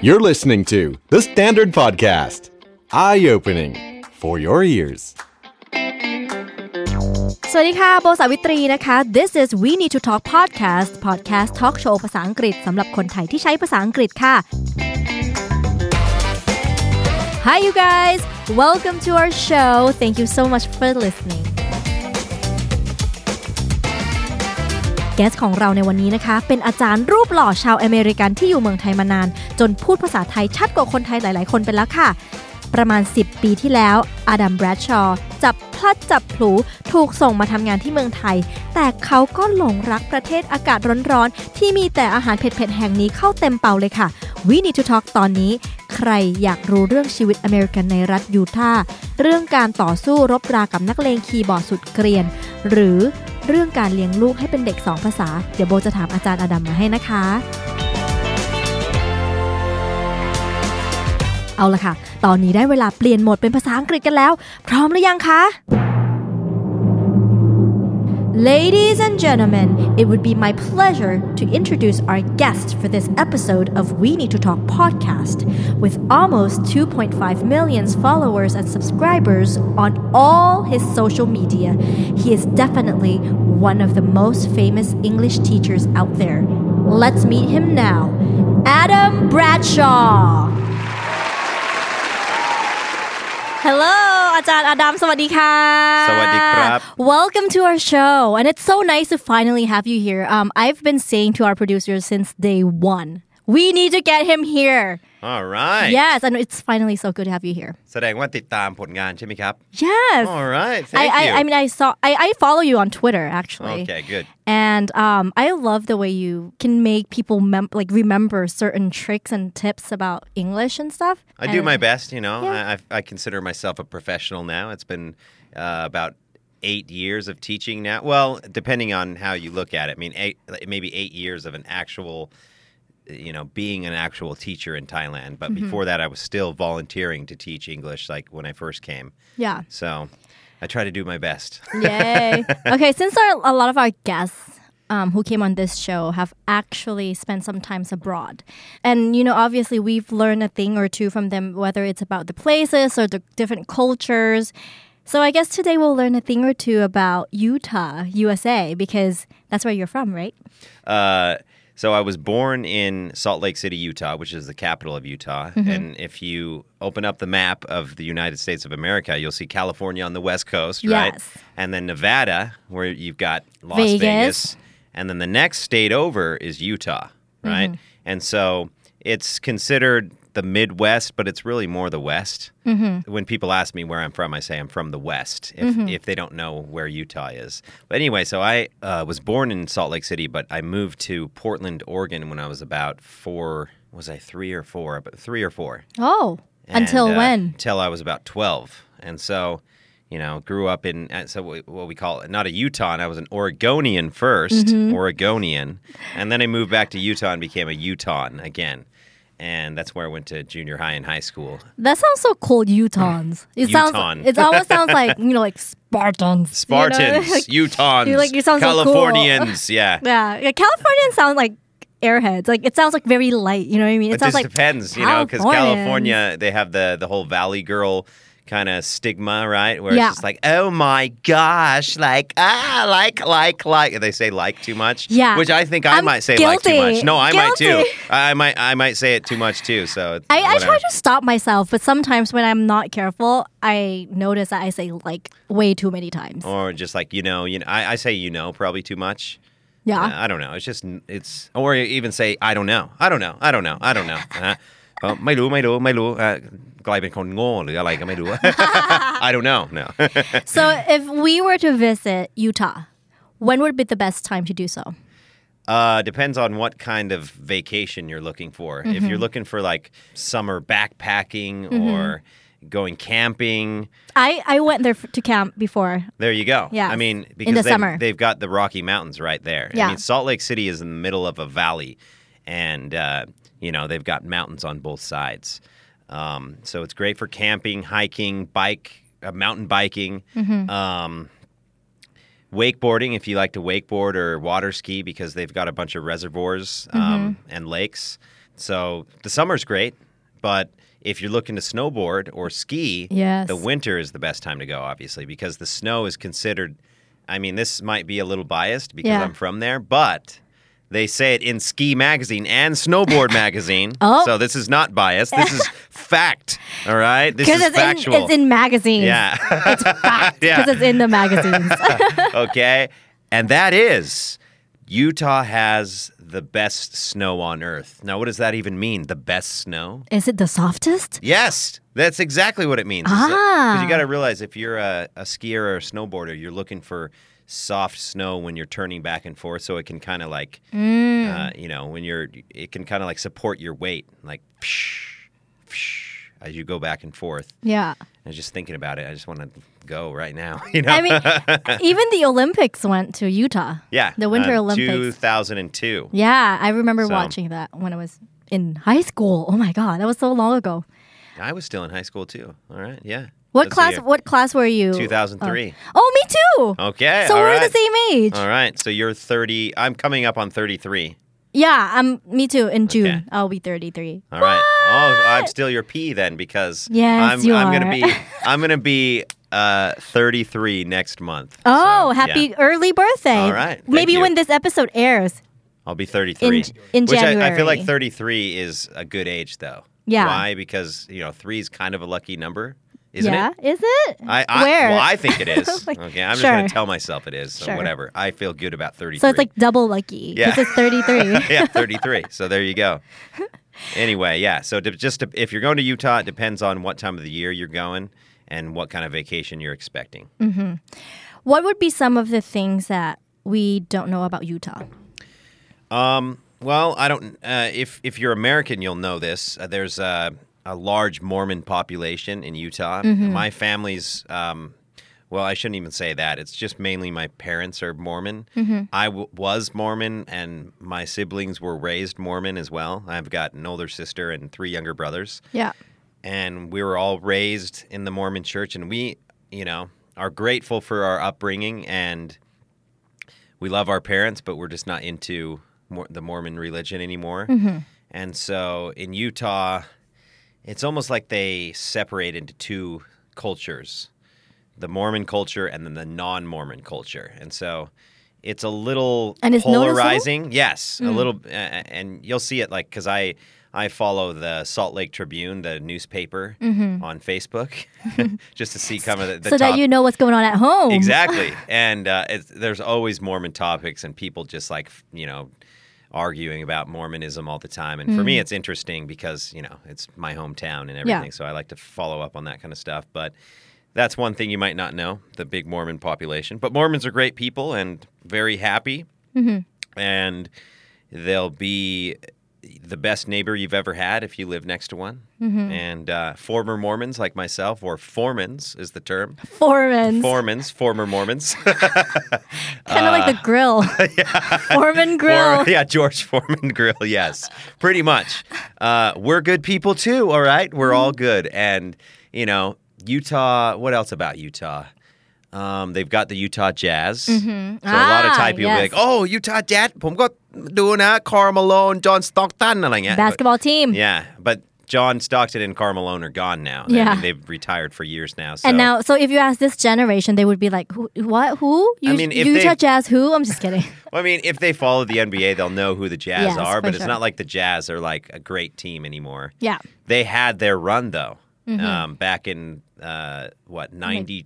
You're listening to The Standard Podcast, eye opening for your ears. สวัสดีค่ะ โบสาวิตรีนะคะ This is We Need to Talk Podcast Podcast Talk Show ภาษาอังกฤษสำหรับคนไทยที่ใช้ภาษาอังกฤษค่ะ Hi you guys. Welcome to our show. Thank you so much for listening. Guest ของเราในวันนี้นะคะ เป็นอาจารย์รูปหล่อชาวอเมริกันที่อยู่เมืองไทยมานาน จนพูดภาษาไทยชัดกว่าคนไทยหลาย ๆ คนไปแล้วค่ะ ประมาณ 10 ปีที่แล้วอดัมแบรดชอว์จับพลัดจับผลูถูกส่งมาทำงานที่เมืองไทย แต่เขาก็หลงรักประเทศอากาศร้อนๆ ที่มีแต่อาหารเผ็ดๆ แห่งนี้เข้าเต็มเป่าเลยค่ะ We Need to Talk ตอนนี้ ใครอยากรู้เรื่องชีวิตอเมริกันในรัฐยูทาห์เรื่องการต่อสู้รบรากับนักเลงคีย์บอร์ดสุดเกรียน หรือ เรื่องการเลี้ยงลูกให้เป็นเด็กสองภาษา เดี๋ยวโบจะถามอาจารย์อดัมมาให้นะคะ เอาละค่ะ ตอนนี้ได้เวลาเปลี่ยนโหมดเป็นภาษาอังกฤษกันแล้ว พร้อมหรือยังคะ Ladies and gentlemen, it would be my pleasure to introduce our guest for this episode of We Need to Talk podcast. With almost 2.5 million followers and subscribers on all his social media, he is definitely one of the most famous English teachers out there. Let's meet him now. Adam Bradshaw. Hello อาจารย์อดัมสวัสดีค่ะ Welcome to our show and it's so nice to finally have you here. Um, I've been saying to our producers since day one we need to get him here All right yes and it's finally so good to have you here แสดงว่าติดตามผลงานใช่ไหมครับ yes All right I, thank I, you I mean I saw I, I follow you on Twitter actually Okay good and um, I love the way you can make people mem- like remember certain tricks and tips about English and stuff I do And- my best you know Yeah. I, I, I consider myself a professional now it's been uh, about eight years of teaching now well depending on how you look at it I mean eight, maybe eight years of an actual you know being an actual teacher in Thailand but Mm-hmm. before that I was still volunteering to teach English like when I first came yeah so I try to do my best Yay. okay, since our, a lot of our guests um, who came on this show have actually spent some times abroad. And, you know, obviously we've learned a thing or two from them, whether it's about the places or the different cultures. So I guess today we'll learn a thing or two about Utah, USA, because that's where you're from, right? Uh, so I was born in Salt Lake City, Utah, which is the capital of Utah. Mm-hmm. And if you open up the map of the United States of America, you'll see California on the west coast, right? Yes. And then Nevada, where you've got Las Vegas. Vegas. And then the next state over is Utah, right? Mm-hmm. And so it's considered the Midwest, but it's really more the West. Mm-hmm. When people ask me where I'm from, I say I'm from the West if, if they don't know where Utah is. But anyway, so I uh, was born in Salt Lake City, but I moved to Portland, Oregon when I was about four, was I three or four? But three or four. Oh, And, until uh, when? Until I was about 12. And so, you know, grew up in, so what we call it, not a Utah, I was an Oregonian 1st Mm-hmm. Oregonian. And then I moved back to Utah and became a Utahn again. And that's where I went to junior high and high school. That sounds so cool, Utahns. It sounds. Uton. It almost sounds like you know, like Spartans. you know? Spartans, Like- Utahns, you like- you sound so cool. Californians, yeah. Yeah, yeah, Californians sound like airheads. Like it sounds like very light. You know what I mean? It It sounds just like depends, you know, because California they have the the whole Valley Girl kind of stigma, right? Where yeah. it's just like, oh my gosh, like ah, like like like. They say like too much. Yeah, which I think I I'm might say guilty. like too much. No, I guilty. might too. I might I might say it too much too. So I, I try to stop myself, but sometimes when I'm not careful, I notice that I say like way too many times. Or just like you know, you know, I, I say you know probably too much. Yeah, uh, I don't know. It's just it's or even say I don't know. I don't know. I don't know. I don't know. Uh-huh. Oh, uh, ไม่รู้ไม่รู้ไม่รู้ กลายเป็นคนโง่หรืออะไรก็ไม่รู้ I don't know. No. so if we were to visit Utah, when would be the best time to do so? Uh, depends on what kind of vacation you're looking for. If Mm-hmm. you're looking for like summer backpacking or going camping, I, I went there f- to camp before. there you go. Yes, I mean, in because the they've, summer. they've got the Rocky Mountains right there. Yeah. I mean, Salt Lake City is in the middle of a valley, and uh, you know they've got mountains on both sides. Um, so it's great for camping, hiking, bike, uh, mountain biking. Mm-hmm. Um, wakeboarding if you like to wakeboard or water ski because they've got a bunch of reservoirs um, and lakes. So the summer's great, but if you're looking to snowboard or ski, Yes. the winter is the best time to go, obviously, because the snow is considered. I mean, this might be a little biased because Yeah. I'm from there, but they say it in Ski Magazine and Snowboard Magazine. Oh. So this is not biased. This is fact. All right? This is it's factual. in, it's in magazines. yeah. It's fact. Yeah. Because it's in the magazines. okay. And that is Utah has the best snow on earth. Now, what does that even mean? The best snow? Is it the softest? Yes, that's exactly what it means. Ah. Because you got to realize if you're a, a skier or a snowboarder, you're looking for soft snow when you're turning back and forth, so it can kind of like, mm. uh, you know, when you're, it can kind of like support your weight, like psh, psh, as you go back and forth. Yeah. I was just thinking about it. I just want to go right now. You know. I mean, even the Olympics went to Utah. Yeah. The Winter uh, Olympics. 2002. Yeah, I remember so. watching that when I was in high school. Oh my god, that was so long ago. I was still in high school too. All right, yeah. What class? What class were you? Uh, 2003. Oh. 32. Okay. So we're right. the same age. All right. So you're 30. I'm coming up on 33. Yeah, I'm. Me too. In June, okay. I'll be 33. All right. Oh, I'm still your P then because yes, I'm, you I'm are. gonna be I'm gonna be uh 33 next month. Oh, so, happy yeah. early birthday! All right. Maybe you. when this episode airs, I'll be 33 in, in which January. I, I feel like 33 is a good age though. Yeah. Why? Because you know three is kind of a lucky number isn't yeah, it? is it? I, I Where? well I think it is. Like, okay, I'm just gonna tell myself it is. So Sure. whatever. I feel good about 33. so it's like double lucky Yeah. because it's 33. yeah, 33. So there you go. Anyway, yeah. So to, just to, if you're going to Utah, it depends on what time of the year you're going and what kind of vacation you're expecting. what would be some of the things that we don't know about Utah? Um, well, I don't. Uh, if if you're American, you'll know this. Uh, there's a, a large Mormon population in Utah. Mm-hmm. My family's. Um, well, I shouldn't even say that. It's just mainly my parents are Mormon. Mm-hmm. I w- was Mormon, and my siblings were raised Mormon as well. I've got an older sister and three younger brothers. Yeah. and we were all raised in the Mormon church, and we, you know, are grateful for our upbringing, and we love our parents, but we're just not into mor- the Mormon religion anymore. Mm-hmm. And so in Utah, it's almost like they separate into two cultures the Mormon culture and then the non Mormon culture. And so it's a little And it's noticeable? polarizing. Yes, a little. Uh, and you'll see it like, because I. I follow the Salt Lake Tribune, the newspaper, on Facebook, just to see kind of the, the Mm-hmm. so top that you know what's going on at home. exactly and uh, it's, there's always mormon topics and people just like you know arguing about mormonism all the time. And for me mm. it's interesting because you know it's my hometown and everything so i like to follow up on that kind of stuff. But that's one thing you might not know the big mormon population. But mormons are great people and very happy. Mm-hmm. And they'll be the best neighbor you've ever had if you live next to one and uh, former mormons like myself or formans is the term Foreman. Formans, former Mormons. kind of like the grill. yeah. Foreman grill. Yeah, George Foreman Grill. Yes, pretty much. Uh, we're good people too. All right, we're all good. And you know, Utah. What else about Utah? Um, they've got the Utah Jazz. So a lot of Ah, Thai people be yes. like, "Oh, Utah Jazz, ผมก็ดูนะ Karl Malone, John Stockton อะไรเงี้ย Basketball team. Yeah, but John Stockton and Karl Malone are gone now. I Yeah. mean, they've retired for years now. So. And now, so if you ask this generation, they would be like, "Who? What? Who? You, mean, if Utah they- Jazz? Who? I'm just kidding. Well, I mean, if they follow the NBA, they'll know who the Jazz Yes, are, for but it's sure. not like the Jazz are like a great team anymore. yeah. They had their run though, Mm-hmm. um, back in uh, what ninety?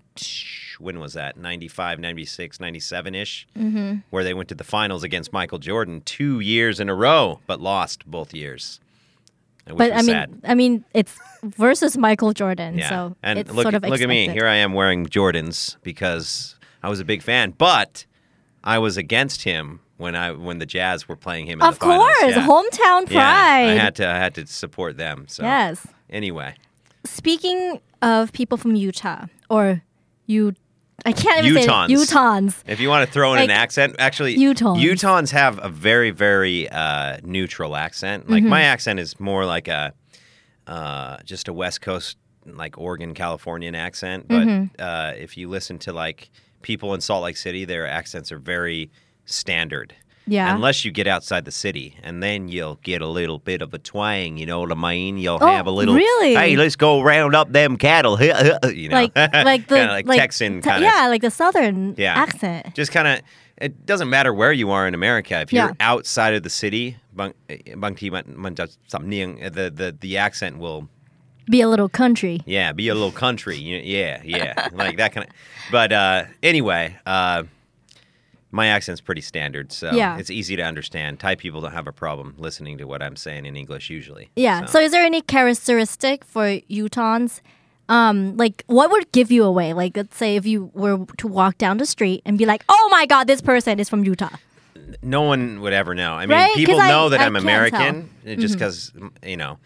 When was that? 95, 96, 97 ish, Mm-hmm. where they went to the finals against Michael Jordan two years in a row, but lost both years. But was I mean, sad. I mean, it's versus Michael Jordan, Yeah, so and it's look, sort of look at me. Here I am wearing Jordans because I was a big fan, but I was against him when I when the Jazz were playing him. In Of course, Yeah. hometown pride. Yeah, I had to I had to support them. So Yes. anyway, Speaking of people from Utah, or you, I can't even Utahns. say it. Utahns. if you want to throw in an accent, actually, Utahns. Utahns have a very very uh, neutral accent. Mm-hmm. Like my accent is more like a uh, just a West Coast like Oregon Californian accent. But Mm-hmm. uh, if you listen to like people in Salt Lake City, their accents are very standard. Yeah. Unless you get outside the city, and then you'll get a little bit of a twang. You know what I mean? You'll Oh, have a little. really? Hey, let's go round up them cattle. you know, like like the Kinda like, Texan kind of. yeah, like the southern Yeah. accent. Just kind of. It doesn't matter where you are in America. If you're Yeah. outside of the city, bang, bang ti man- man just some niang, the the the accent will Be a little country. yeah, be a little country. Yeah, yeah, like that kind of. But uh, anyway, uh, my accent's pretty standard, so Yeah. it's easy to understand. Thai people don't have a problem listening to what I'm saying in English usually. Yeah. So, is there any characteristic for Utahns? Um, like what would give you away? Like let's say if you were to walk down the street and be like, "Oh my God, this person is from Utah." no one would ever know. I mean, Right? people I- know that I I'm American tell. just because you know.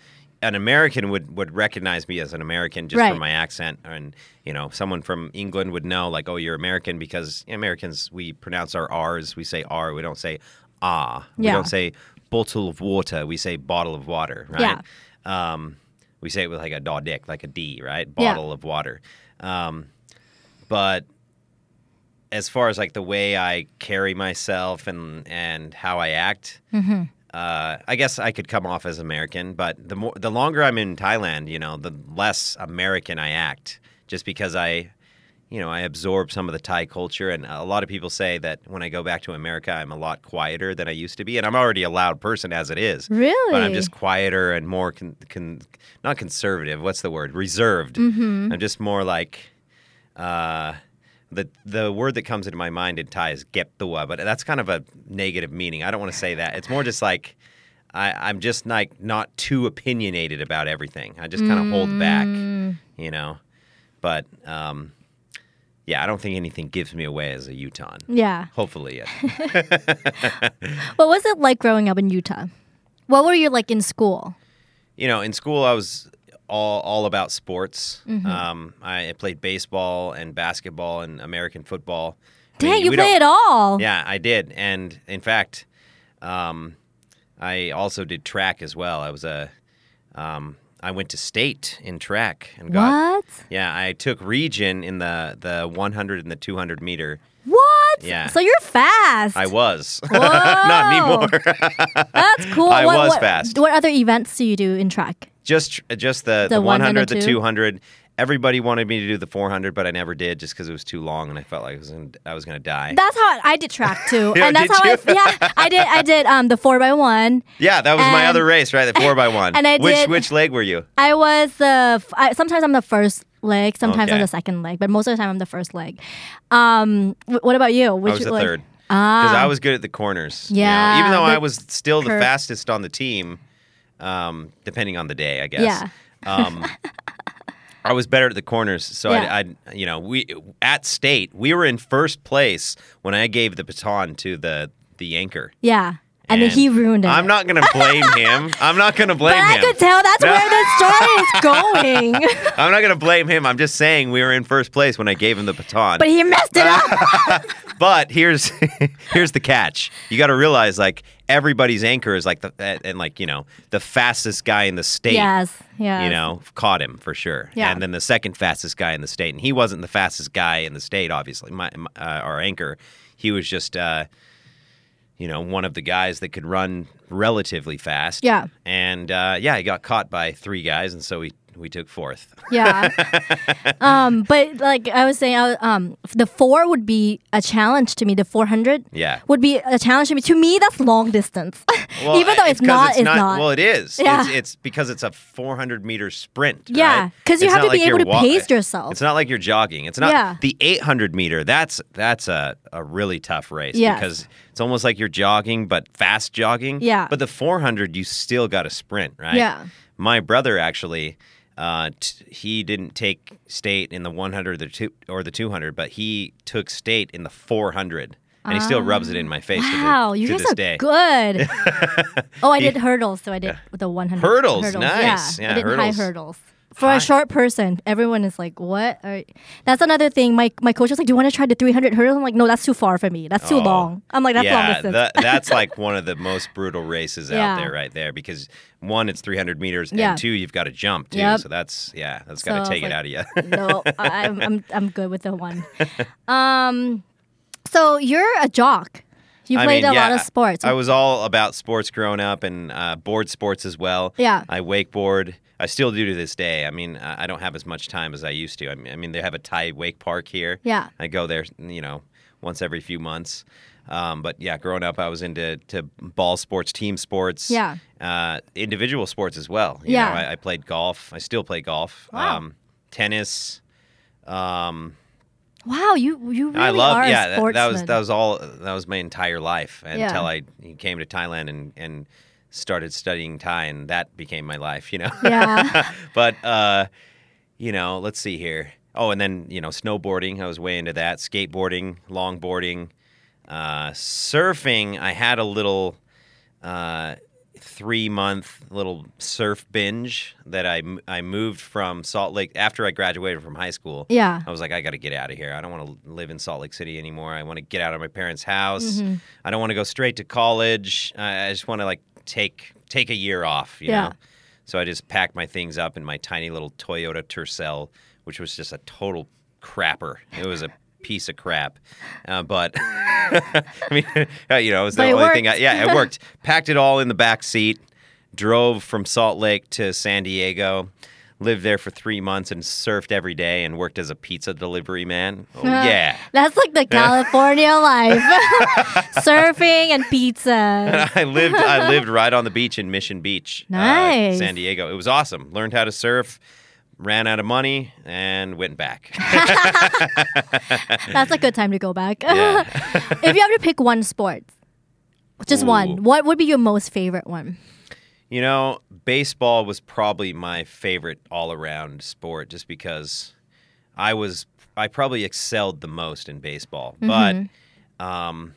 An American would, would recognize me as an American just Right. from my accent, and you know, someone from England would know, like, oh, you're American because Americans we pronounce our R's. We say R. We don't say ah. We don't say bottle of water. We say bottle of water. Right. Um, we say it with like a daw dick, like a D, right? Yeah. Bottle of water. Um, but as far as like the way I carry myself and and how I act, uh, I guess I could come off as American. But the more the longer I'm in Thailand, you know, the less American I act, just because I, you know, I absorb some of the Thai culture. And a lot of people say that when I go back to America, I'm a lot quieter than I used to be, and I'm already a loud person as it is. Really? But I'm just quieter and more con- con- not conservative. What's the word? Reserved. Mm-hmm. I'm just more like uh, the the word that comes into my mind in Thai is geptua, but that's kind of a negative meaning. I don't want to say that. It's more just like I, I'm just like not too opinionated about everything. I just kind of hold back, Mm. you know. But um, yeah, I don't think anything gives me away as a Utahn. Yeah. Hopefully, yeah. What was it like growing up in Utah? What were you like in school? you know, in school I was all all about sports. Mm-hmm. Um, I played baseball and basketball and American football. I Dang, mean, you play it all. Yeah, I did, and in fact, um, I also did track as well. I was a, um, I went to state in track and got. What? Yeah, I took region in the the 100 and the 200 meter. What? Yeah. So you're fast. I was not anymore. That's cool. I what, was what- fast. What other events do you do in track? Just just the, The the 100, the 200. Everybody wanted me to do the 400, but I never did just because it was too long and I felt like I was gonna, I was gonna die. That's how I did track too, Yeah, and that's how you? I yeah I did I did um the four by one. yeah, that was my other race, right? The four by one. and I which did- which leg were you? I was the I, sometimes I'm the first leg, sometimes I'm the second leg, but most of the time I'm the first leg. Um, what about you? Which I was the leg? third. Because Ah, I was good at the corners. you know. Yeah, Even though I was still the curve. fastest on the team, um, depending on the day, I guess. Yeah. Um, I was better at the corners. So Yeah. I, I, you know, we at state we were in first place when I gave the baton to the the anchor. yeah, and, then And he ruined it. I'm not gonna blame him. I'm not gonna blame but I him. could tell that's No. where the story is going. I'm not gonna blame him. I'm just saying we were in first place when I gave him the baton. but he messed it up. But here's here's the catch. You got to realize like everybody's anchor is like the and like you know the fastest guy in the state. yes, yes. You know, caught him for sure. Yeah. And then the second fastest guy in the state, and he wasn't the fastest guy in the state. Obviously, my, my uh, our anchor, he was just. Uh, you know, one of the guys that could run relatively fast. Yeah. And uh, yeah, he got caught by three guys, and so we we took fourth. Yeah. um, but like I was saying, I, um, the four would be a challenge to me. The 400 Yeah. would be a challenge to me. To me, that's long distance. Well, Even though it's, not, it's not. Well, it is. Yeah. It's, it's because it's a 400 meter sprint. Yeah, right? 'cause you It's have to be like able you're to pace yourself. It's not like you're jogging. It's not Yeah. the 800 meter. That's that's a, a really tough race Yes. because it's almost like you're jogging but fast jogging. Yeah. But the 400 you still got to sprint, right? Yeah. My brother actually. Uh, t- he didn't take state in the 100 or the, two, or the 200, but he took state in the 400, and he still rubs it in my face to the- Wow, you to guys this are day. good. oh, I did hurdles, so I did the 100 Hurdles, Yeah, nice. I Yeah, did high hurdles. hurdles. For Hi. a short person, everyone is like, "What?" Are... That's another thing. My my coach was like, "Do you want to try the 300 hurdles?" I'm like, "No, that's too far for me. That's too Oh. long." I'm like, "That's long yeah, distance." that, that's like one of the most brutal races Yeah. out there, right there. Because one, it's 300 meters, Yeah. and two, you've got to jump too. Yep. So that's yeah, that's got to was take it like, out of you. no, I, I'm I'm I'm good with the one. Um, so you're a jock. You I played mean, a yeah, lot of sports. I was all about sports growing up and uh, board sports as well. Yeah. I wakeboard. I still do to this day. I mean, I don't have as much time as I used to. I mean, I mean they have a Thai wake park here. Yeah. I go there, you know, once every few months. Um, but yeah, growing up, I was into to ball sports, team sports, Yeah. uh, individual sports as well. You Yeah. know, I, I played golf. I still play golf. Wow. Um, tennis. Um, wow, you you really I love are yeah that, that was that was all that was my entire life Yeah. until I came to Thailand and and started studying Thai and that became my life you know Yeah. but uh you know let's see here oh and then you know snowboarding I was way into that skateboarding longboarding uh surfing I had a little uh three month little surf binge that I I moved from Salt Lake after I graduated from high school yeah. I was like, I got to get out of here. I don't want to live in Salt Lake City anymore. I want to get out of my parents' house. Mm-hmm. I don't want to go straight to college. I I just want to like take take a year off. You Yeah. know. So I just packed my things up in my tiny little Toyota Tercel, which was just a total crapper. It was a piece of crap, uh, but I mean, you know, it was the But only thing. I, yeah, it worked. Packed it all in the back seat. Drove from Salt Lake to San Diego. Lived there for three months and surfed every day and worked as a pizza delivery man. Oh yeah. That's like the California life. Surfing and pizza. I lived I lived right on the beach in Mission Beach, uh, San Diego. It was awesome. Learned how to surf, ran out of money, and went back. That's a good time to go back. Yeah. if you have to pick one sport, just Ooh. one, what would be your most favorite one? You know, baseball was probably my favorite all around sport just because I was I probably excelled the most in baseball. But um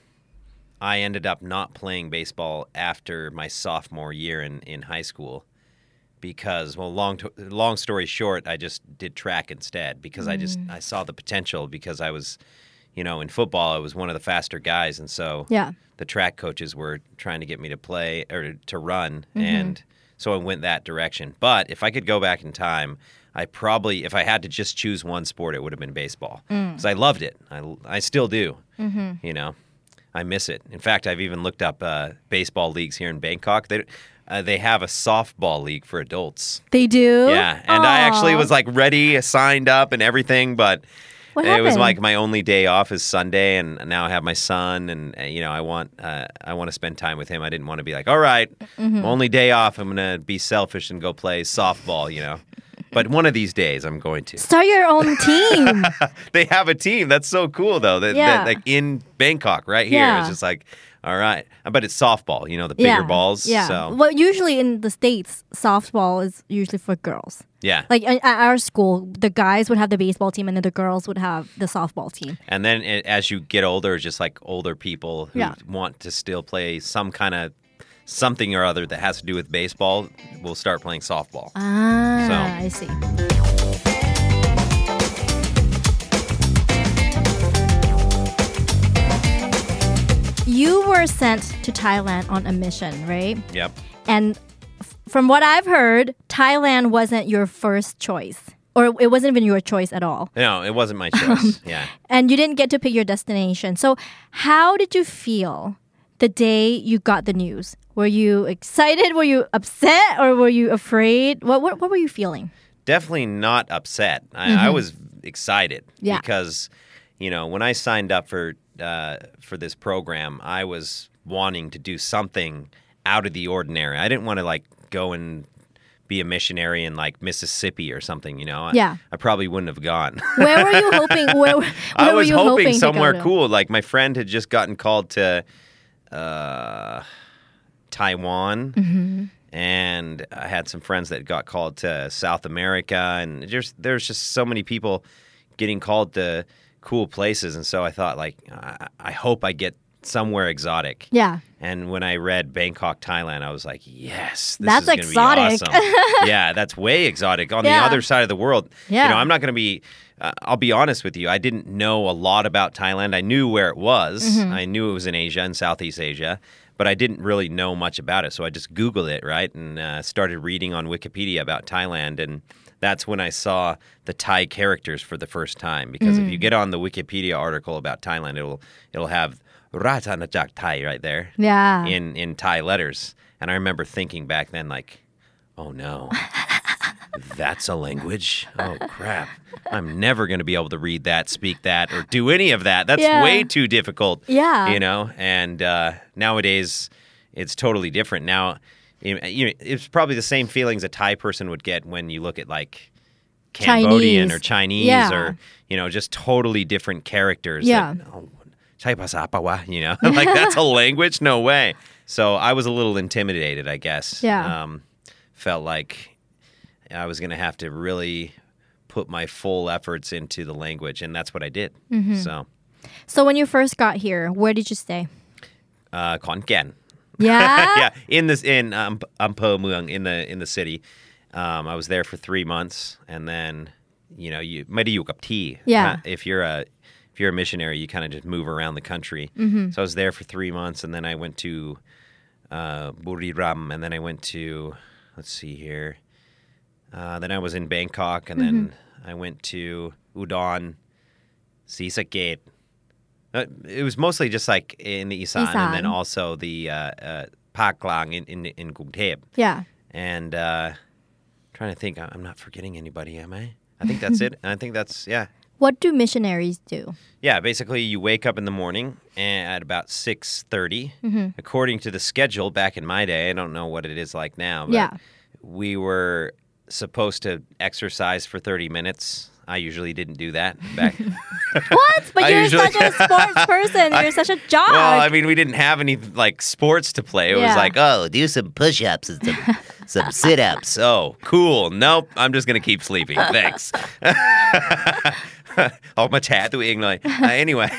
I ended up not playing baseball after my sophomore year in, in high school because well long to, long story short I just did track instead because I just I saw the potential because I was you know in football I was one of the faster guys and so Yeah. the track coaches were trying to get me to play or to, run and so I went that direction. But if I could go back in time, I probably if I had to just choose one sport it would have been baseball because I loved it. I, I still do. You know, I miss it. In fact, I've even looked up uh, baseball leagues here in Bangkok. They uh, they have a softball league for adults. They do? Yeah, and I actually was like ready, signed up, and everything, but What it was like my only day off is Sunday, and now I have my son, and uh, you know I want uh, I want to spend time with him. I didn't want to be like, all right, Mm-hmm. only day off, I'm gonna be selfish and go play softball, you know. But one of these days, I'm going to. Start your own team. They have a team. That's so cool, though. That, Yeah. that like in Bangkok, right here, Yeah. it's just like, all right. But it's softball, you know, the bigger yeah. balls. Yeah. So Well, usually in the States, softball is usually for girls. yeah. Like at at our school, the guys would have the baseball team and then the girls would have the softball team. And then it, as you get older, just like older people who Yeah. want to still play some kind of something or other that has to do with baseball will start playing softball. Ah, So- I see. You were sent to Thailand on a mission, right? Yep. And f- from what I've heard, Thailand wasn't your first choice, or it wasn't even your choice at all. No, it wasn't my choice. yeah. And you didn't get to pick your destination. So, how did you feel the day you got the news? Were you excited? Were you upset? Or were you afraid? What, what, what were you feeling? Definitely not upset. I, I was excited Mm-hmm. Yeah. because, you know, when I signed up for uh, for this program, I was wanting to do something out of the ordinary. I didn't want to like go and be a missionary in like Mississippi or something. You know, I- Yeah. I, probably wouldn't have gone. Where were you hoping? Where, where I were was you hoping go somewhere cool. Like my friend had just gotten called to uh, Taiwan, Mm-hmm. and I had some friends that got called to South America, and there's there's just so many people getting called to cool places, and so I thought like I, I hope I get somewhere exotic. Yeah. And when I read Bangkok, Thailand, I was like, yes, this That's is exotic. Be awesome. yeah, that's way exotic on the other side of the world. Yeah. You know, I'm not going to be. Uh, I'll be honest with you. I didn't know a lot about Thailand. I knew where it was. Mm-hmm. I knew it was in Asia and Southeast Asia, but I didn't really know much about it. So I just Googled it, right, and uh, started reading on Wikipedia about Thailand, and that's when I saw the Thai characters for the first time. Because if you Mm. get on the Wikipedia article about Thailand, it'll it'll have Ratanajak Thai right there Yeah. in in Thai letters. And I remember thinking back then, like, oh no, that's a language. Oh crap, I'm never going to be able to read that, speak that, or do any of that. That's Yeah. way too difficult. Yeah. you know. And uh, nowadays, it's totally different. Now, you know, it's probably the same feelings a Thai person would get when you look at like Cambodian Chinese. or Chinese yeah. or you know just totally different characters. Yeah. That, oh, you know, like that's a language, no way. So I was a little intimidated, I guess. Yeah. Um, felt like I was going to have to really put my full efforts into the language, and that's what I did. Mm-hmm. So. So when you first got here, where did you stay? Uh, Khon Kaen. Yeah. yeah. In this in um, Ampo um, Muang in the in the city. Um, I was there for three months, and then you know you might you up tea. Yeah. If you're a if you're a missionary, you kind of just move around the country. Mm-hmm. So I was there for three months, and then I went to uh, Buriram, and then I went to let's see here. Uh, then I was in Bangkok, and mm-hmm. then I went to Udon, Sisaket, uh, it was mostly just like in the Isan, and then also the uh, uh, Pak in in, in Gungtep. Yeah. And uh, trying to think, I'm not forgetting anybody, am I? I think that's it. I think that's yeah, What do missionaries do? yeah. Basically, you wake up in the morning at about six according to the schedule. Back in my day, I don't know what it is like now. But Yeah. we were supposed to exercise for 30 minutes. I usually didn't do that back. what? But you're usually... such a sports person. You're I, such a jock. Well, I mean, we didn't have any like sports to play. It yeah. was like, oh, do some push-ups and some some sit-ups. Oh, cool. Nope, I'm just gonna keep sleeping. Thanks. All my tattooing. Like uh, anyway.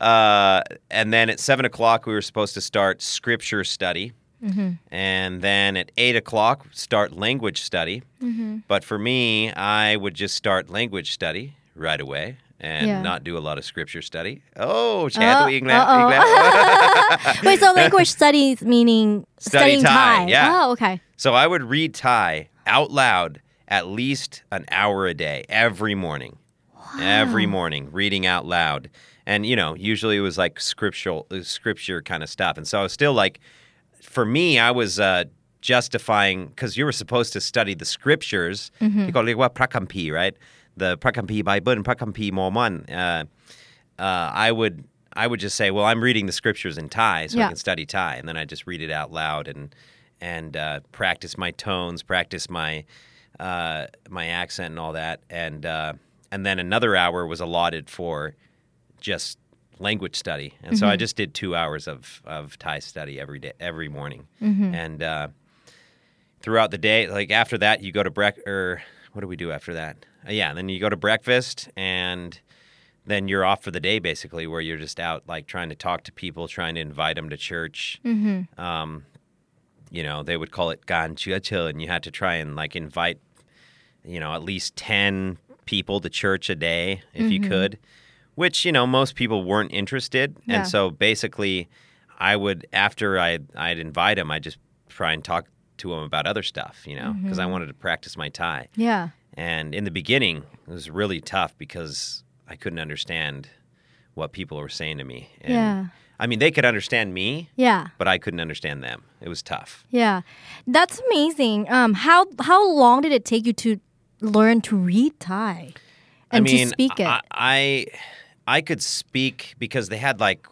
Uh, and then at seven o'clock, we were supposed to start scripture study. Mm-hmm. And then at eight o'clock, start language study. Mm-hmm. But for me, I would just start language study right away and yeah. not do a lot of scripture study. Oh, Chad, uh, oh, England. Wait, so language studies meaning study studying Thai. Thai. Yeah. Oh, okay. So I would read Thai out loud at least an hour a day every morning. Wow. Every morning, reading out loud. And you know, usually it was like scriptural uh, scripture kind of stuff. And so I was still like for me, I was uh, justifying because you were supposed to study the scriptures. Mm-hmm. prakampi, right? The prakampi Bible and prakampi moman. Uh, uh, I would I would just say, well, I'm reading the scriptures in Thai, so yeah. I can study Thai, and then I just read it out loud and and uh, practice my tones, practice my uh, my accent and all that, and uh, and then another hour was allotted for just language study, and so I just did two hours of of Thai study every day, every morning, and uh, throughout the day, like after that, you go to break or what do we do after that? Uh, yeah, then you go to breakfast and then you're off for the day basically where you're just out like trying to talk to people trying to invite them to church. Um, you know they would call it gan chia and you had to try and like invite you know at least 10 people to church a day if you could which you know most people weren't interested Yeah. and so basically i would after i'd, I'd invite them i'd just try and talk to them about other stuff you know because i wanted to practice my thai Yeah. and in the beginning, it was really tough because I couldn't understand what people were saying to me. And, Yeah. I mean, they could understand me, Yeah. but I couldn't understand them. It was tough. Yeah. That's amazing. Um how how long did it take you to learn to read Thai and I mean, to speak it? I, I I could speak because they had like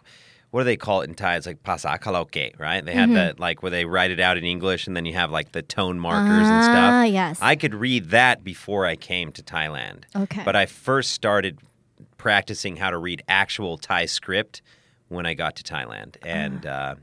what do they call it in Thai? It's like pasa karaoke, right? They had Mm-hmm. the like where they write it out in English and then you have like the tone markers and Ah, stuff. yes. I could read that before I came to Thailand. Okay. But I first started practicing how to read actual Thai script when I got to Thailand. And, Ah. uh,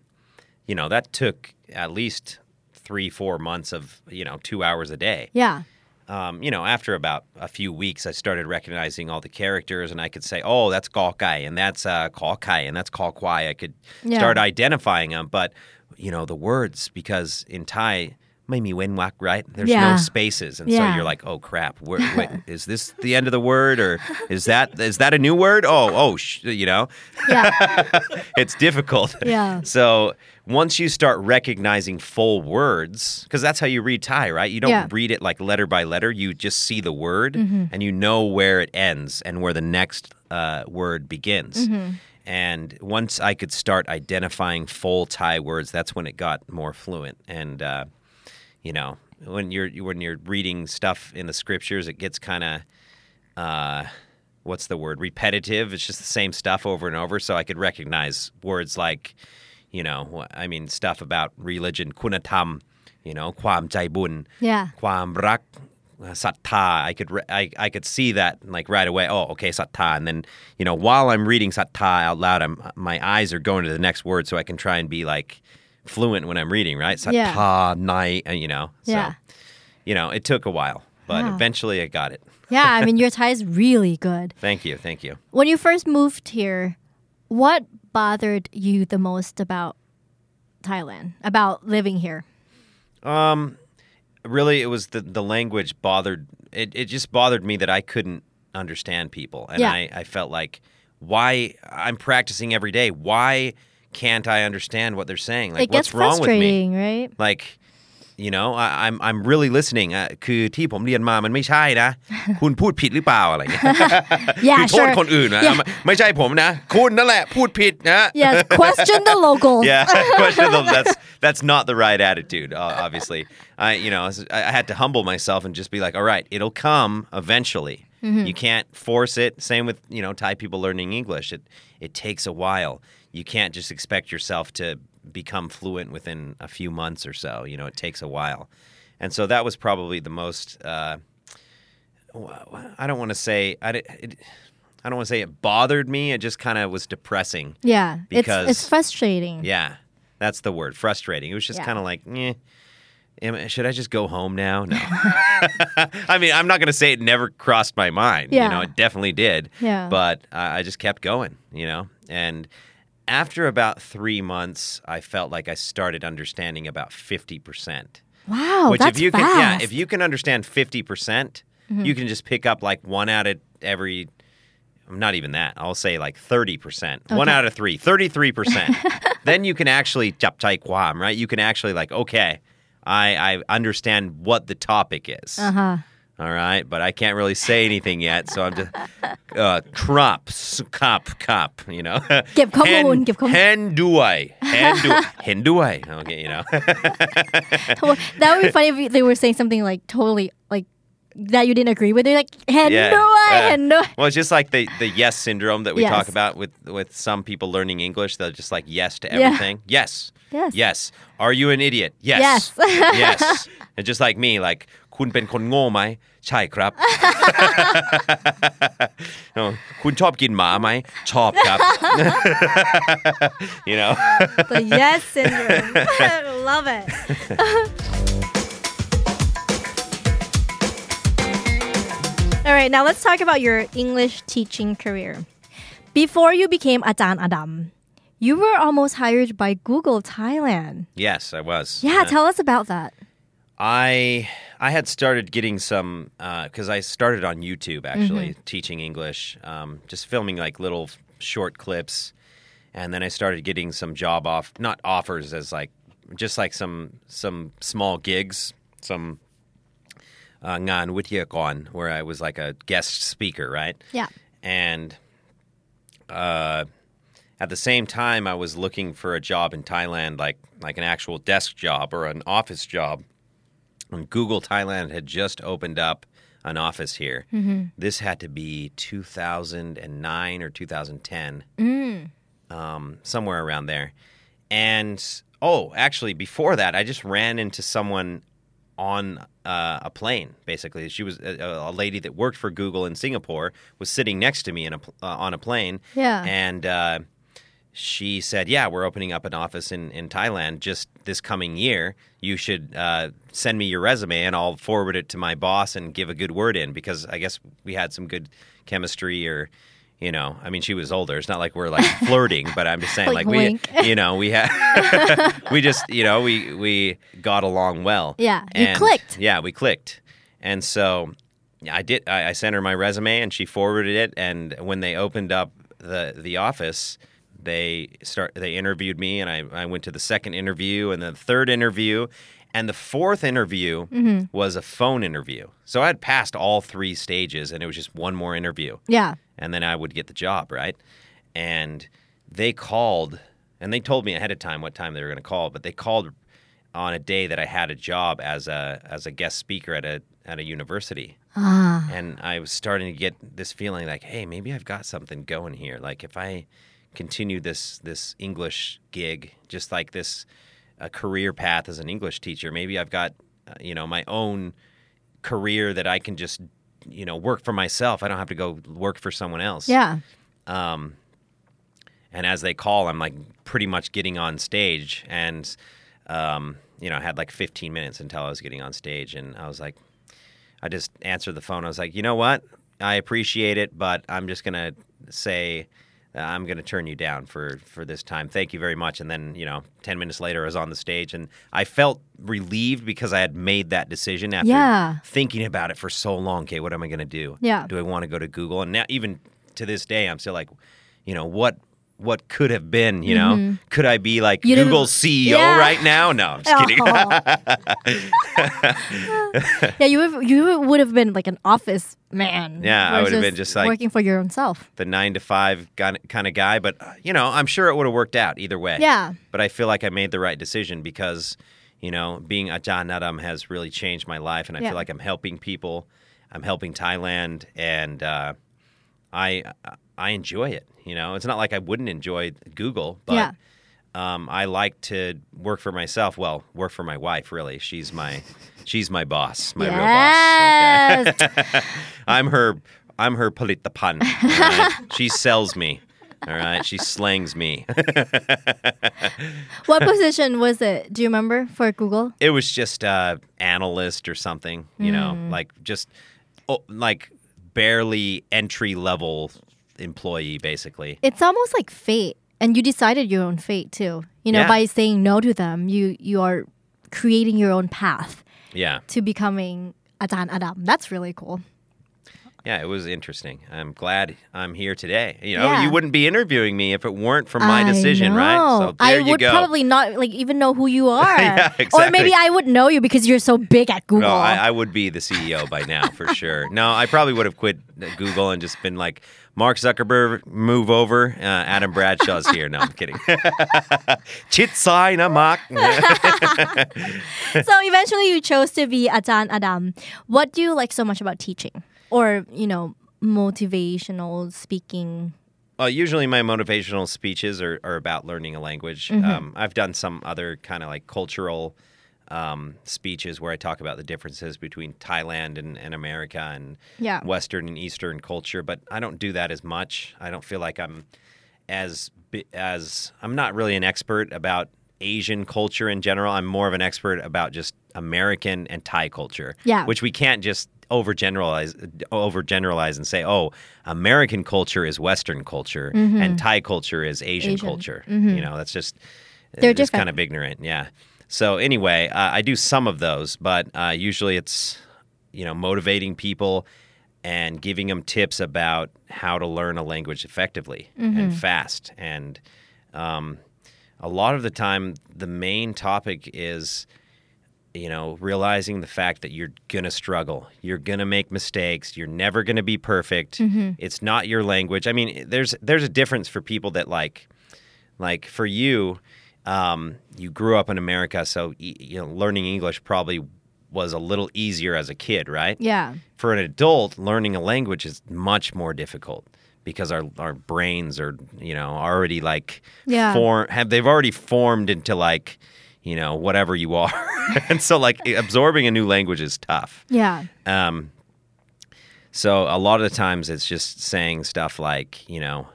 you know, that took at least three, four months of, you know, two hours a day. yeah. Um, you know, after about a few weeks, I started recognizing all the characters, and I could say, "Oh, that's Gawkai, and that's uh, Kai, and that's Kwai." I could Yeah. start identifying them, but you know, the words because in Thai. ไม่มีเว้นวรรค right? There's Yeah. no spaces, and so Yeah. you're like, "Oh crap! Where, wait, is this the end of the word, or is that is that a new word? Oh, oh, sh-, you know, Yeah. it's difficult. Yeah. So once you start recognizing full words, because that's how you read Thai, right? You don't Yeah. Mm-hmm. read it like letter by letter. You just see the word and you know where it ends and where the next uh, word begins. Mm-hmm. And once I could start identifying full Thai words, that's when it got more fluent. And uh, you know when you're when you're reading stuff in the scriptures, it gets kind of uh, what's the word repetitive. It's just the same stuff over and over. So I could recognize words like, you know, I mean stuff about religion, kunatam, you know, kwam jai bun, yeah, kwam rak, uh, satta. I could re- I, I could see that like right away. Oh, okay, satta. And then you know, while I'm reading satta out loud, I'm my eyes are going to the next word, so I can try and be like fluent when I'm reading, right? So yeah. pa night, and you know, so, yeah. You know, it took a while, but eventually I got it. yeah, I mean your Thai is really good. Thank you, thank you. When you first moved here, what bothered you the most about Thailand, about living here? Um, really, it was the the language bothered. It it just bothered me that I couldn't understand people, and yeah. I I felt like why I'm practicing every day. Why can't I understand what they're saying? Like it gets what's wrong with me? frustrating, right? Like. You know, I, I'm I'm really listening. อ่ะคือที่ผมเรียนมามันไม่ใช่นะ คุณพูดผิดหรือเปล่าอะไรเงี้ย Yeah, คือโทษ sure. คนอื่นนะ Yeah. ไม่ไม่ใช่ผมนะ คุณนั่นแหละพูดผิดนะ Yes, question the locals. yeah question of the- that's that's not the right attitude uh, obviously i you know I, I had to humble myself and just be like all right it'll come eventually you can't force it same with you know thai people learning english it it takes a while you can't just expect yourself to become fluent within a few months or so you know it takes a while and so that was probably the most uh, I don't want to say I, it, I don't want to say it bothered me. It just kind of was depressing. Yeah, Because- it's it's frustrating. Yeah, that's the word. Frustrating. It was just Yeah. kind of like, eh, am should I just go home now? No. I mean, I'm not going to say it never crossed my mind. Yeah. You know, it definitely did. Yeah. But I I just kept going, you know? And after about three months, I felt like I started understanding about 50%. Wow, Which, that's if you fast. can, yeah, if you can understand 50%, percent you can just pick up like one out of every I'm not even that. I'll say like 30%. One out of three. 33%. then you can actually chap chai kwam, right? You can actually like, okay, I, I understand what the topic is. Uh-huh. All right. But I can't really say anything yet. So I'm just uh crop, s- cop, cop, you know. เก็บข้อมูล Hen- เก็บข้อมูล hen ด้วย hen ด้วย hen ด้วย Okay, you know. that would be funny if they were saying something like totally like that you didn't agree with. They're like, เห็นด้วย yeah. เห็นด้วย Well, it's just like the, the yes syndrome that we Yes. talk about with, with some people learning English. They're just like yes to Yeah. everything. Yes. Yes. Yes. Are you an idiot? Yes. Yes. yes. And just like me, like คุณเป็นคนโง่ไหม you know the yes syndrome love it All right, now let's talk about your English teaching career. Before you became Ajarn Adam, you were almost hired by Google Thailand. Yes, I was. Yeah, yeah. tell us about that. I I had started getting some because I started on YouTube actually Mm-hmm. teaching English, um, just filming like little short clips, and then I started getting some job off not offers as like just like some some small gigs, some uh, ngan witiakon where I was like a guest speaker, right? Yeah. and uh, at the same time, I was looking for a job in Thailand, like like an actual desk job or an office job. And Google Thailand had just opened up an office here. This had to be 2009 or 2010, um, somewhere around there. And oh, actually, before that, I just ran into someone on uh, a plane. Basically, she was a, a lady that worked for Google in Singapore was sitting next to me in a, uh, on a plane. Yeah. and uh, she said, "Yeah, we're opening up an office in in Thailand just this coming year. You should uh, send me your resume, and I'll forward it to my boss and give a good word in because I guess we had some good chemistry or." You know, I mean, she was older. It's not like we're like flirting, but I'm just saying, Like like, we, you know, we had, we just, you know, we we got along well. Yeah, you And- clicked. Yeah, we clicked, and so I did. I, I sent her my resume, and she forwarded it. And when they opened up the the office, they start they interviewed me, and I I went to the second interview and the third interview. And the fourth interview Mm-hmm. was a phone interview. So I had passed all three stages, and it was just one more interview Yeah. and then I would get the job, right? And they called, and they told me ahead of time what time they were going to call, but they called on a day that I had a job as a as a guest speaker at a at a university, Ah. and I was starting to get this feeling like, hey, maybe I've got something going here. Like if I continue this this English gig, just like this a career path as an English teacher, maybe I've got uh, you know my own career that I can just you know work for myself. I don't have to go work for someone else. Yeah. Um, and as they call, I'm like pretty much getting on stage, and um, you know, I had like 15 minutes until I was getting on stage, and I was like, I just answered the phone. I was like, you know what? I appreciate it, but I'm just gonna say. Uh, I'm going to turn you down for, for this time. Thank you very much. And then, you know, 10 minutes later, I was on the stage and I felt relieved because I had made that decision after Yeah. thinking about it for so long. Okay, what am I going to do? Yeah. Do I want to go to Google? And now, even to this day, I'm still like, you know, what what could have been? You know, could I be like Mm-hmm. You Google's CEO Yeah. right now? No, I'm just kidding. yeah, you would, you would have been like an office man. Yeah, I would have been just like- working for your own self. the nine to five kind of guy, but uh, you know, I'm sure it would have worked out either way. Yeah. But I feel like I made the right decision because, you know, being a Ajarn Adam has really changed my life, and I Yeah. feel like I'm helping people. I'm helping Thailand, and uh, I I enjoy it. You know, it's not like I wouldn't enjoy Google, but Yeah. um, I like to work for myself. Well, work for my wife. Really, she's my she's my boss, my real boss. Okay? I'm her I'm her palitapan. all right? she sells me. All right, she slangs me. what position was it? Do you remember for Google? it was just uh, analyst or something, you know, Hmm. like just oh, like barely entry level employee, basically. It's almost like fate, and you decided your own fate too. You know, Yeah. by saying no to them, you you are creating your own path Yeah, to becoming Ajarn Adam. That's really cool. Yeah, it was interesting. I'm glad I'm here today. You know, Yeah. you wouldn't be interviewing me if it weren't for my decision, I right? So there I would go. probably not like even know who you are. Yeah, exactly. Or maybe. I would know you because you're so big at Google. No, I, I would be the CEO by now for sure. No, I probably would have quit Google and just been like, Mark Zuckerberg, move over. Uh, Adam Bradshaw's here. No, I'm kidding. Chit sign a mark. so eventually you chose to be Ajarn Adam. What do you like so much about teaching? Or, you know, motivational speaking? Well, usually my motivational speeches are, are about learning a language. Mm-hmm. Um, I've done some other kind of like cultural um, speeches where I talk about the differences between Thailand and, and America and Yeah. Western and Eastern culture, but I don't do that as much. I don't feel like I'm as as I'm not really an expert about Asian culture in general. I'm more of an expert about just American and Thai culture. Yeah. Which we can't just overgeneralize overgeneralize and say, "Oh, American culture is Western culture and Thai culture is Asian, Asian. culture." You know, that's just They're just kind of ignorant. Yeah. So anyway, uh, I do some of those, but uh, usually it's you know motivating people and giving them tips about how to learn a language effectively and fast. And um, a lot of the time, the main topic is you know, realizing the fact that you're going to struggle. You're going to make mistakes. You're never going to be perfect. It's not your language. I mean, there's there's a difference for people that like like for you um, you grew up in America, so you know, learning English probably was a little easier as a kid, right? Yeah. For an adult, learning a language is much more difficult because our our brains are, you know, already like Yeah. form have they've already formed into like you know whatever you are and so like absorbing a new language is tough Yeah. um, so a lot of the times it's just saying stuff like you know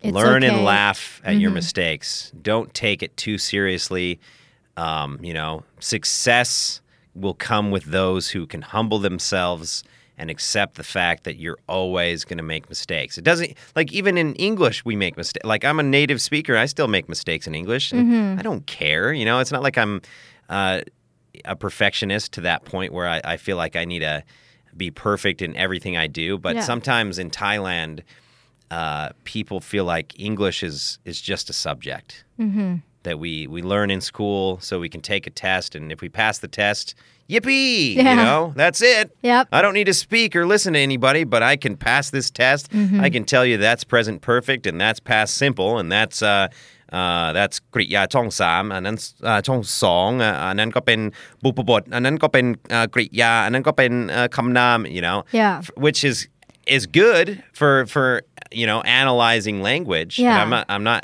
It's Learn and laugh at your mistakes. Don't take it too seriously. Um, you know, success will come with those who can humble themselves and accept the fact that you're always going to make mistakes. It doesn't like even in English we make mistakes. Like I'm a native speaker, I still make mistakes in English. and I don't care. You know, it's not like I'm uh, a perfectionist to that point where I, I feel like I need to be perfect in everything I do. But Yeah. sometimes in Thailand, uh, people feel like English is is just a subject that we we learn in school, so we can take a test, and if we pass the test, yippee! Yeah. You know, that's it. Yep. I don't need to speak or listen to anybody, but I can pass this test. I can tell you that's present perfect, and that's past simple, and that's uh, uh, that's กริยาช่องสามอันนั้นอ่าช่องสองอ่ะอันนั้นก็เป็นบุพบทอันนั้นก็เป็นอ่ากริยาอันนั้นก็เป็นเอ่อคำนาม you know Yeah. f- which is is good for for you know analyzing language And Yeah. I'm not I'm not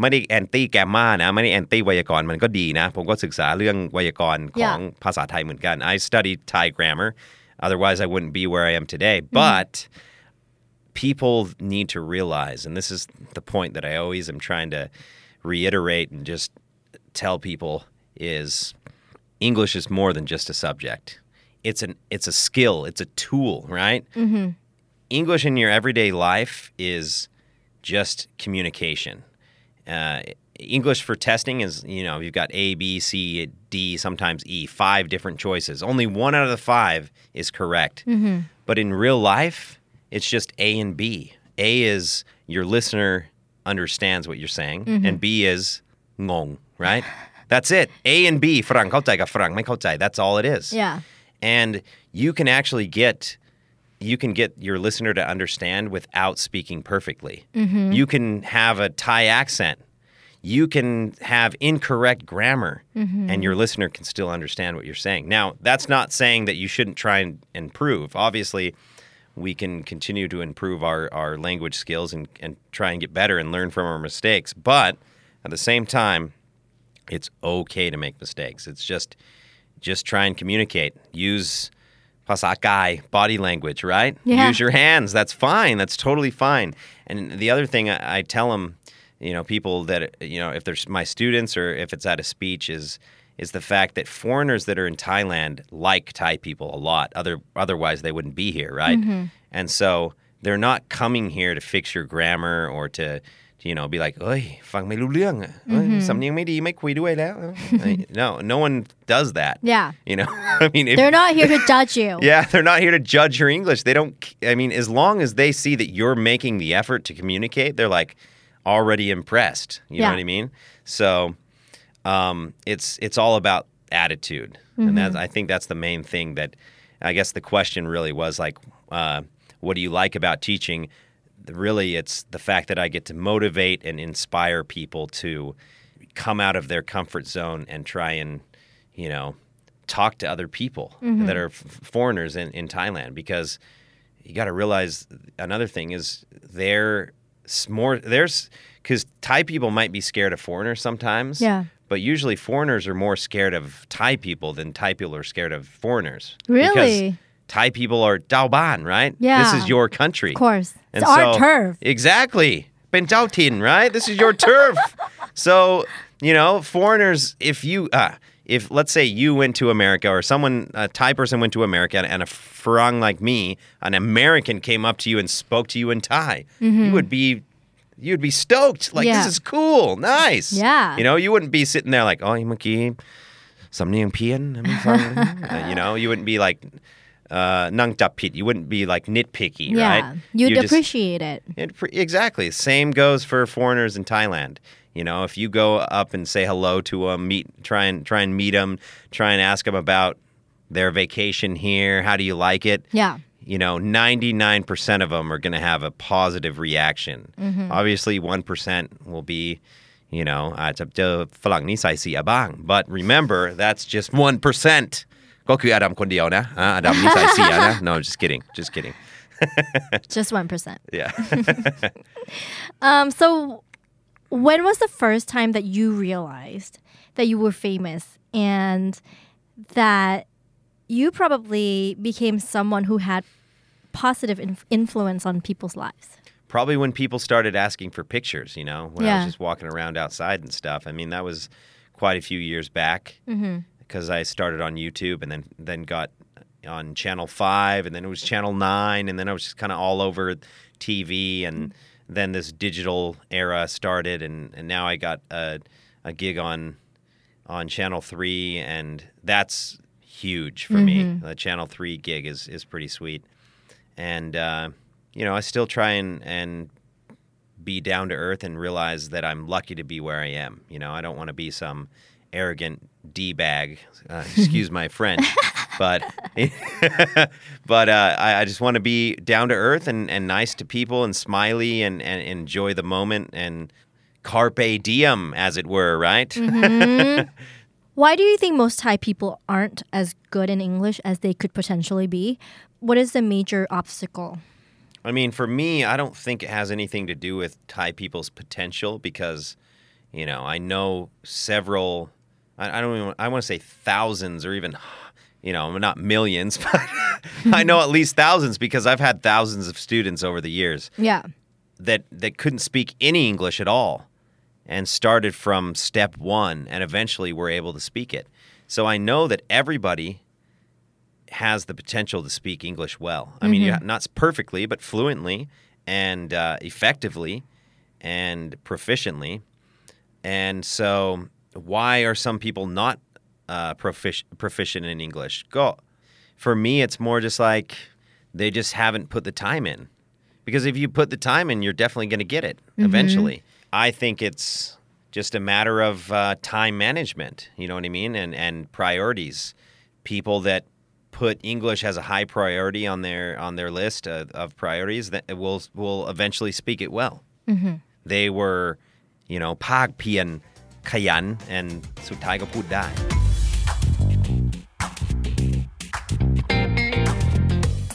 ไม่ได้แอนตี้แกมมานะ ไม่ได้แอนตี้ไวยากรณ์มันก็ดีนะ ผมก็ศึกษาเรื่องไวยากรณ์ของภาษาไทยเหมือนกัน I studied Thai grammar otherwise I wouldn't be where I am today but people need to realize and this is the point that I always am trying to reiterate and just tell people is English is more than just a subject. It's an it's a skill, it's a tool, right? English in your everyday life is just communication. Uh, English for testing is, you know, you've got A, B, C, D, sometimes E, five different choices. Only one out of the five is correct. Mm-hmm. But in real life, it's just A and B. A is your listener understands what you're saying, mm-hmm. and B is ngong, right? That's it. A and B, frang, kaotai ga frang, me kaotai. That's all it is. Yeah. And you can actually get you can get your listener to understand without speaking perfectly. Mm-hmm. You can have a Thai accent. You can have incorrect grammar, mm-hmm. and your listener can still understand what you're saying. Now, that's not saying that you shouldn't try and improve. Obviously, we can continue to improve our, our language skills and, and try and get better and learn from our mistakes. But at the same time, it's okay to make mistakes. It's just just try and communicate. Use pasakai, body language, right? Yeah. Use your hands. That's fine. That's totally fine. And the other thing I, I tell them, you know, people that you know, if they're my students or if it's at a speech, is is the fact that foreigners that are in Thailand like Thai people a lot. Other otherwise they wouldn't be here, right? Mm-hmm. And so they're not coming here to fix your grammar or to you know, be like, เอ้ยฟังไม่รู้เรื่องอะเอ้ยสำเนียงไม่ดีไม่คุยด้วยแล้ว No, no one does that. Yeah. You know, I mean, if, They're not here to judge you. yeah, they're not here to judge your English. They don't. I mean, as long as they see that you're making the effort to communicate, they're like already impressed. You know Yeah. what I mean? So, um, it's it's all about attitude, and that's I think that's the main thing that I guess the question really was like, uh, what do you like about teaching? Really, it's the fact that I get to motivate and inspire people to come out of their comfort zone and try and, you know, talk to other people mm-hmm. that are f- foreigners in, in Thailand because you got to realize another thing is they're more there's because Thai people might be scared of foreigners sometimes. Yeah. But usually foreigners are more scared of Thai people than Thai people are scared of foreigners. Really? Because Thai people are Daoban, right? Yeah. This is your country. Of course. And it's so, our turf. Exactly. Pentautin, right? This is your turf. so, you know, foreigners, if you, uh, if let's say you went to America or someone, a Thai person went to America and a Farang like me, an American came up to you and spoke to you in Thai, mm-hmm. you would be. You'd be stoked, like yeah. this is cool, nice. Yeah, you know, you wouldn't be sitting there like, oh, you monkey, something Pian, you know, you wouldn't be like, uh, nang japit. You wouldn't be like nitpicky, yeah, right? You'd, you'd appreciate just, it. it. Exactly. Same goes for foreigners in Thailand. You know, if you go up and say hello to them, meet, try and try and meet them, try and ask them about their vacation here. How do you like it? Yeah. You know, 99% of them are going to have a positive reaction. Mm-hmm. Obviously, 1% will be, you know, ah, but remember, that's just 1%. ก็คืออดัมคนเดียวนะอ่าอดัมนิสัยเสียนะ no just kidding just kidding Just 1%. yeah Um, so when was the first time that you realized that you were famous and that you probably became someone who had positive inf- influence on people's lives? probably when people started asking for pictures, you know, when I Yeah. was just walking around outside and stuff. I mean, that was quite a few years back because I started on YouTube and then then got on Channel Five, and then it was Channel Nine, and then I was just kind of all over TV, and then this digital era started, and, and now I got a, a gig on on Channel Three, and that's huge for me. The Channel Three gig is is pretty sweet, and uh, you know I still try and and be down to earth and realize that I'm lucky to be where I am. You know, I don't want to be some arrogant d bag. Uh, excuse my French, but but uh, I, I just want to be down to earth and, and nice to people and smiley and, and enjoy the moment and carpe diem, as it were. Right? Why do you think most Thai people aren't as good in English as they could potentially be? What is the major obstacle? I mean, for me, I don't think it has anything to do with Thai people's potential because, you know, I know several. I, I don't even. I want to say thousands or even, you know, not millions, but I know at least thousands because I've had thousands of students over the years Yeah. that that couldn't speak any English at all, and started from step one, and eventually were able to speak it. So I know that everybody has the potential to speak English well. I mean, not perfectly, but fluently and uh, effectively and proficiently. And so, why are some people not uh, proficient in English? Go. For me, it's more just like they just haven't put the time in. Because if you put the time in, you're definitely going to get it mm-hmm. eventually. I think it's just a matter of uh, time management. You know what I mean? And and priorities. People that put English as a high priority on their on their list of, of priorities that will will eventually speak it well. Mm-hmm. They were, you know, Pagpian ขยัน and สุดท้ายก็พูดได้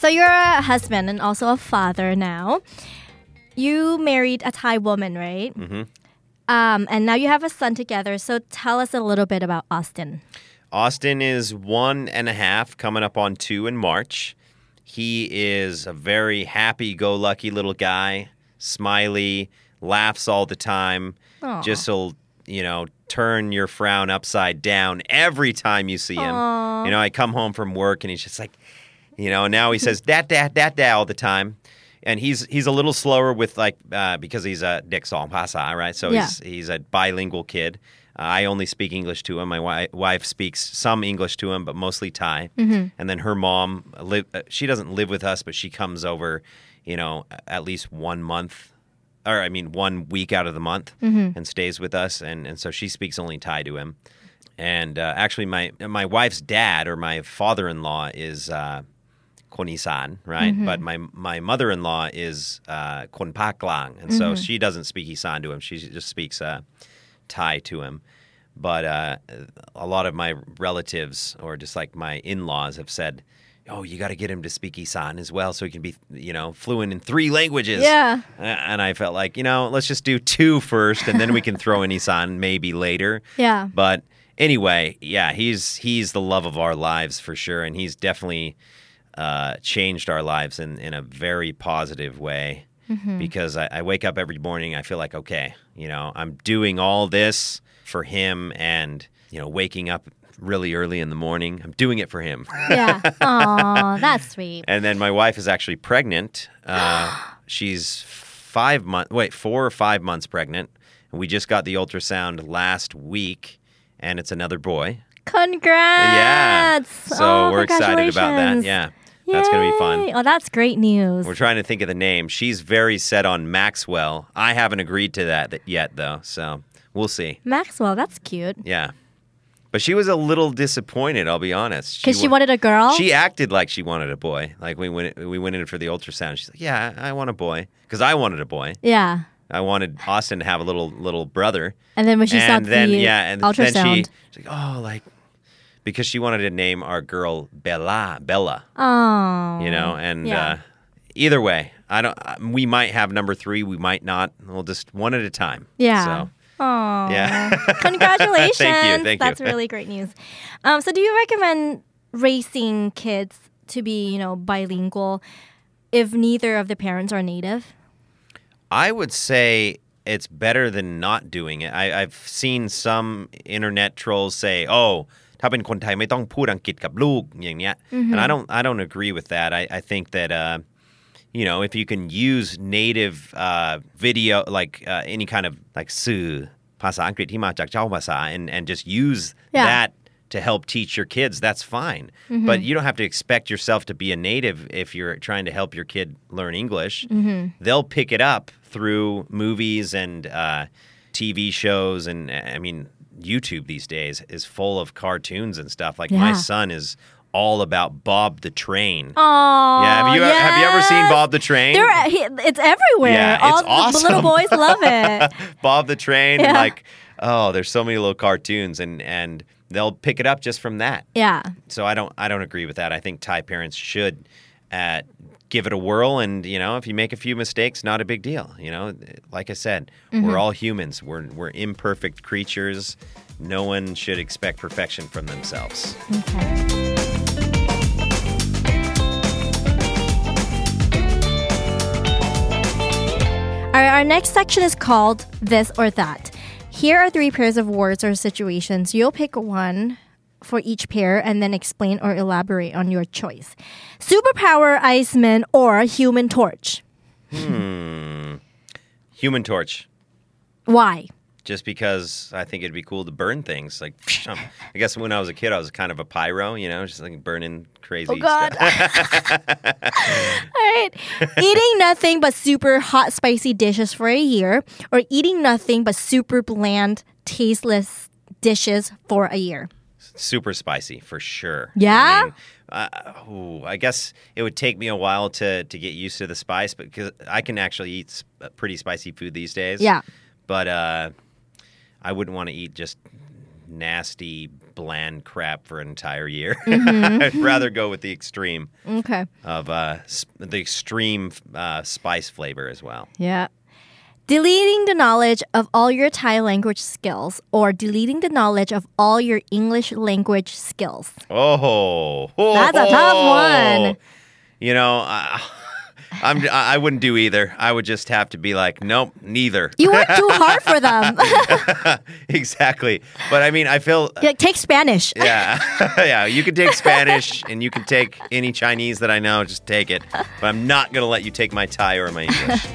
So you're a husband and also a father now. You married a Thai woman, right? Mm-hmm. Um, and now you have a son together. So tell us a little bit about Austin. Austin is one and a half, coming up on two in March. He is a very happy go lucky little guy, smiley, laughs all the time. Aw. Just will, you know, turn your frown upside down every time you see him. Aw. You know, I come home from work and he's just like, you know, now he says dat dat dat dat all the time. And he's he's a little slower with like uh, because he's a Dick Song Pasa, right? So Yeah. he's he's a bilingual kid. Uh, I only speak English to him. My wi- wife speaks some English to him, but mostly Thai. And then her mom, live, uh, she doesn't live with us, but she comes over, you know, at least one month, or I mean, one week out of the month, and stays with us. And and so she speaks only Thai to him. And uh, actually, my my wife's dad or my father in law is. Uh, Konisan, right? But my my mother in law is uh, Kon Paklang, and so she doesn't speak Isan to him. She just speaks uh, Thai to him. But uh, a lot of my relatives or just like my in laws have said, "Oh, you got to get him to speak Isan as well, so he can be you know fluent in three languages." Yeah. And I felt like you know let's just do two first, and then we can throw in Isan maybe later. Yeah. But anyway, yeah, he's he's the love of our lives for sure, and he's definitely uh, changed our lives in in a very positive way. Because I, I wake up every morning, I feel like okay, you know, I'm doing all this for him, and you know, waking up really early in the morning, I'm doing it for him. Yeah. Aw, that's sweet. And then my wife is actually pregnant. Uh, she's five months, wait, four or five months pregnant. And we just got the ultrasound last week, and it's another boy. Congrats. Yeah. So Oh, we're excited about that. Yeah. That's going to be fun. Oh, that's great news. We're trying to think of the name. She's very set on Maxwell. I haven't agreed to that yet, though. So we'll see. Maxwell, that's cute. Yeah. But she was a little disappointed, I'll be honest. Because she, wa- wanted a girl? She acted like she wanted a boy. Like we went, we went in for the ultrasound. She's like, "Yeah, I want a boy," because I wanted a boy. yeah. I wanted Austin to have a little little brother. And then when she saw then the yeah, and ultrasound. then she, she's like, "Oh, like," because she wanted to name our girl Bella, Bella. oh. You know, and Yeah. uh, either way, I don't. uh, We might have number three. We might not. We'll just one at a time. Yeah. So Oh. yeah. Congratulations. Thank you, thank you. That's really great news. Um, so do you recommend raising kids to be, you know, bilingual if neither of the parents are native? I would say it's better than not doing it. I, I've seen some internet trolls say, "Oh, ถ้าเป็นคนไทยไม่ต้องพูดอังกฤษกับลูกอย่างเงี้ย and I don't I don't agree with that. I, I think that uh, you know, if you can use native uh, video, like uh, any kind of like su pasa ankrit hima and and just use yeah. that to help teach your kids, that's fine. Mm-hmm. But you don't have to expect yourself to be a native if you're trying to help your kid learn English. Mm-hmm. They'll pick it up through movies and uh, TV shows, and I mean, YouTube these days is full of cartoons and stuff. Like yeah. my son is all about Bob the Train. Oh, yeah, have you have you ever seen Bob the Train? He- it's everywhere. Yeah, All it's the awesome. little boys love it. Bob the Train, Yeah. like oh, there's so many little cartoons, and and they'll pick it up just from that. yeah. So I don't I don't agree with that. I think Thai parents should uh, give it a whirl, and you know if you make a few mistakes, not a big deal. You know, like I said, we're all humans. We're we're imperfect creatures. No one should expect perfection from themselves. Okay. Our, next section is called This or That. Here are three pairs of words or situations. You'll pick one for each pair and then explain or elaborate on your choice. Superpower Iceman or Human Torch. Hmm. Human Torch. Why? Just because I think it'd be cool to burn things. Like, um, I guess when I was a kid, I was kind of a pyro, you know, just like burning crazy Oh, God. stuff. All right. eating nothing but super hot, spicy dishes for a year, or eating nothing but super bland, tasteless dishes for a year. super spicy for sure. Yeah? I, mean, uh, ooh, I guess it would take me a while to to get used to the spice, but because I can actually eat uh, pretty spicy food these days. Yeah. But uh, I wouldn't want to eat just nasty, bland crap for an entire year. Mm-hmm. I'd rather go with the extreme Okay. of uh, sp- the extreme uh, spice flavor as well. Yeah. Deleting the knowledge of all your Thai language skills or deleting the knowledge of all your English language skills. Oh, That's a tough one. You know, I, I'm I wouldn't do either. I would just have to be like, nope, neither. You work too hard for them. exactly. But I mean, I feel uh, Like, take Spanish. yeah, yeah. You can take Spanish and you can take any Chinese that I know. Just take it. But I'm not gonna let you take my Thai or my English.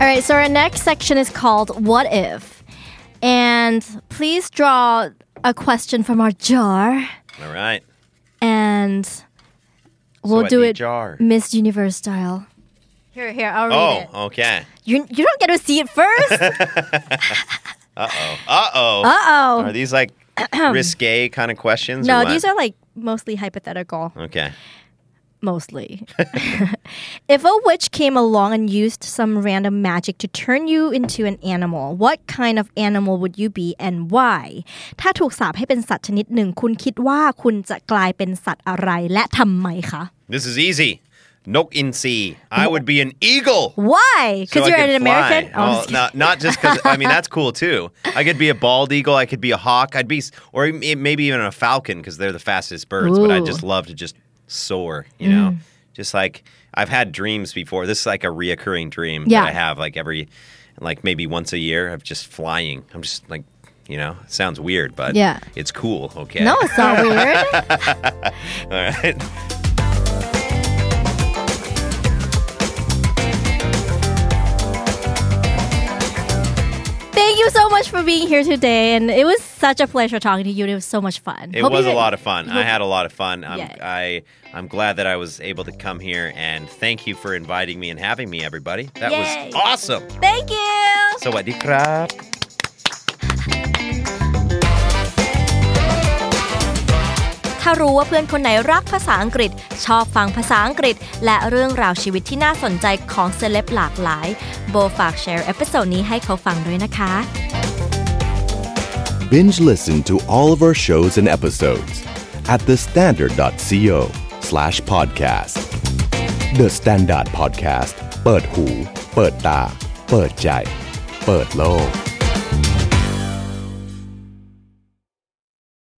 All right, so our next section is called What If? And please draw a question from our jar All right. and we'll what do it jar? Miss Universe style. Here, here, I'll read Oh, it. okay. You, you don't get to see it first. Uh oh. Uh oh. Uh oh. Are oh. these like risque kind of questions? or No, what? these are like mostly hypothetical. Okay Mostly. if a witch came along and used some random magic to turn you into an animal, what kind of animal would you be and why? ถ้าถูกสาปให้เป็นสัตว์ชนิดหนึ่ง คุณคิดว่าคุณจะกลายเป็นสัตว์อะไรและทำไมคะ This is easy. Nok in sea. I would be an eagle. Why? So Because I you're could an American? fly. Oh, I'm Well, just kidding. not, not just because, I mean, that's cool too. I could be a bald eagle. I could be a hawk. I'd be, or m- maybe even a falcon because they're the fastest birds. But I'd Ooh. just love to just soar, you know? Mm. Just like I've had dreams before. This is like a reoccurring dream Yeah. that I have like every, like maybe once a year of just flying. I'm just like, you know, it sounds weird, but Yeah. it's cool. Okay. No, it's not weird. All right. much for being here today, and it was such a pleasure talking to you. It was so much fun. It Hope was a lot of fun. I had a lot of fun. I'm, yeah. I I'm glad that I was able to come here, and thank you for inviting me and having me, everybody. That Yay. was awesome. Thank you. So what did you? ถ้ารู้ว่าเพื่อนคนไหนรักภาษาอังกฤษ ชอบฟังภาษาอังกฤษ และเรื่องราวชีวิตที่น่าสนใจของเซเลบหลากหลาย โบฝากแชร์เอพิโซดนี้ให้เขาฟังด้วยนะคะ Binge listen to all of our shows and episodes at thestandard.co slash podcast. The Standard Podcast เปิดหู เปิดตา เปิดใจ เปิดโลก